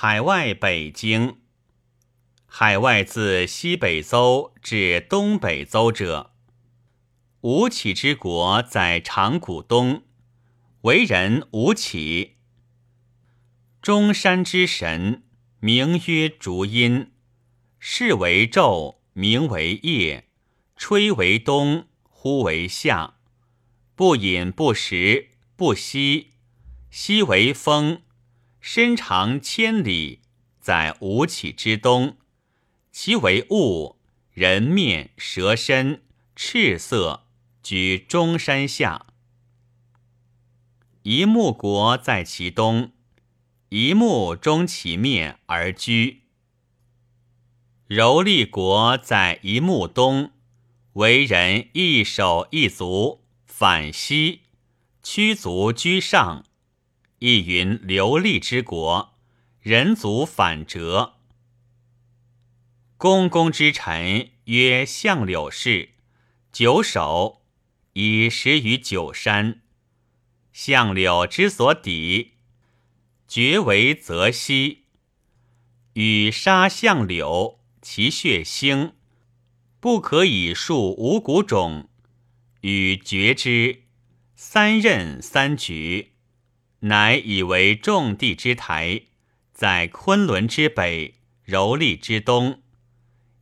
海外北京。海外自西北邹至东北邹者，吴起之国在长谷东，为人吴起。中山之神，名曰烛阴，是为昼，名为夜，吹为东，呼为夏，不饮不食不息，息为风，身长千里，在吴起之东。其为物，人面蛇身，赤色，居中山下。一木国在其东，一木中其面而居。柔利国在一木东，为人一手一足反西，屈足居上，亦云流利之国，人足反折。公公之臣曰相柳氏，九首，以食于九山。相柳之所抵，绝为泽西。与杀相柳，其血腥，不可以数五谷种。与绝之，三任三举，乃以为众地之台，在昆仑之北，柔利之东。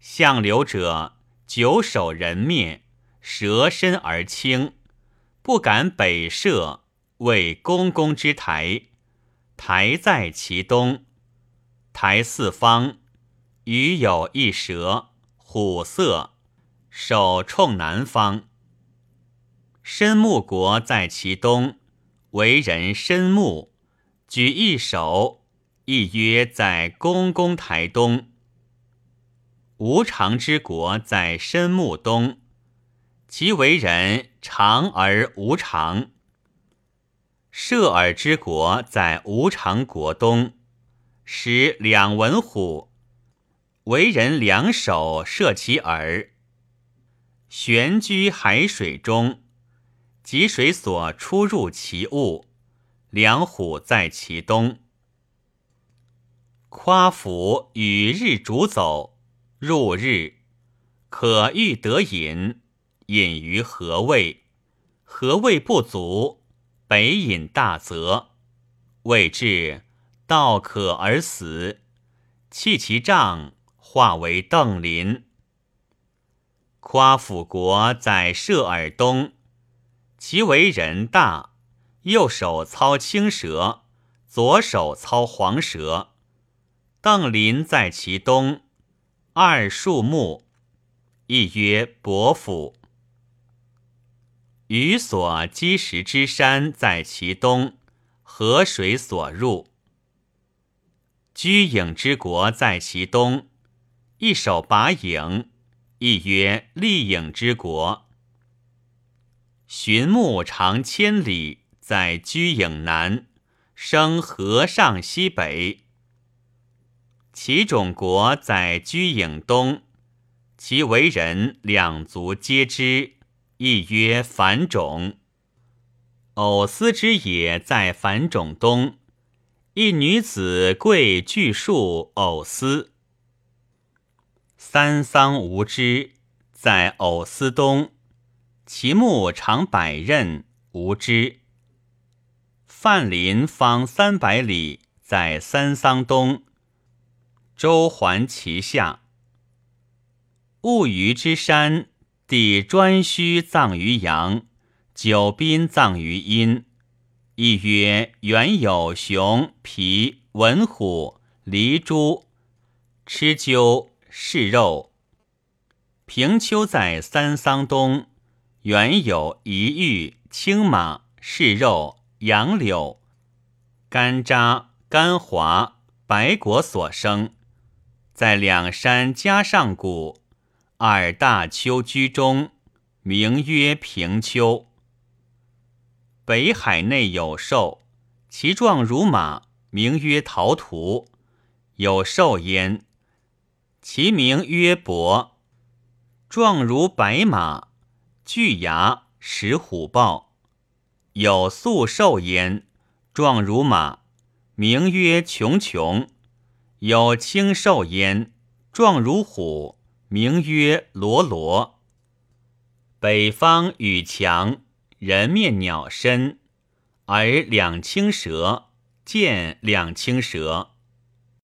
相流者，久守人面，蛇身而轻，不敢北涉，为公公之台。台在其东，台四方，余有一蛇，虎色，首冲南方。申木国在其东，为人深木，举一手，亦曰在公公台东。无常之国在深木东，其为人长而无常。射耳之国在无常国东，使两文虎，为人两手射其耳。悬居海水中，汲水所出入其物，两虎在其东。夸父与日逐走。入日，可欲得饮，饮于何位？何位不足，北饮大泽，未至，道渴而死，弃其杖，化为邓林。夸父国在舍尔东，其为人大，右手操青蛇，左手操黄蛇。邓林在其东。二树木，亦曰伯府。鱼所积石之山在其东，河水所入。居影之国在其东，一手把影，亦曰立影之国。寻木长千里，在居影南，生河上西北。其种国在居影东，其为人两足皆知，亦曰反种。偶思之野在反种东，一女子贵巨树偶思。三桑无枝，在偶思东，其木长百仞，无枝。范林方三百里，在三桑东。周环其下，物鱼之山，地专须葬于阳，九宾葬于阴。亦曰：原有熊、皮、文虎、狸猪，吃鸠食肉。平丘在三桑东，原有一玉、青马、是肉、杨柳、干渣、干华、白果所生。在两山夹上谷，二大丘居中，名曰平丘。北海内有兽，其状如马，名曰陶图。有兽焉，其名曰伯，状如白马，巨牙，食虎豹。有素兽焉，状如马，名曰穷穷。有青兽焉，状如虎，名曰罗罗。北方羽强，人面鸟身，而两青蛇，见两青蛇。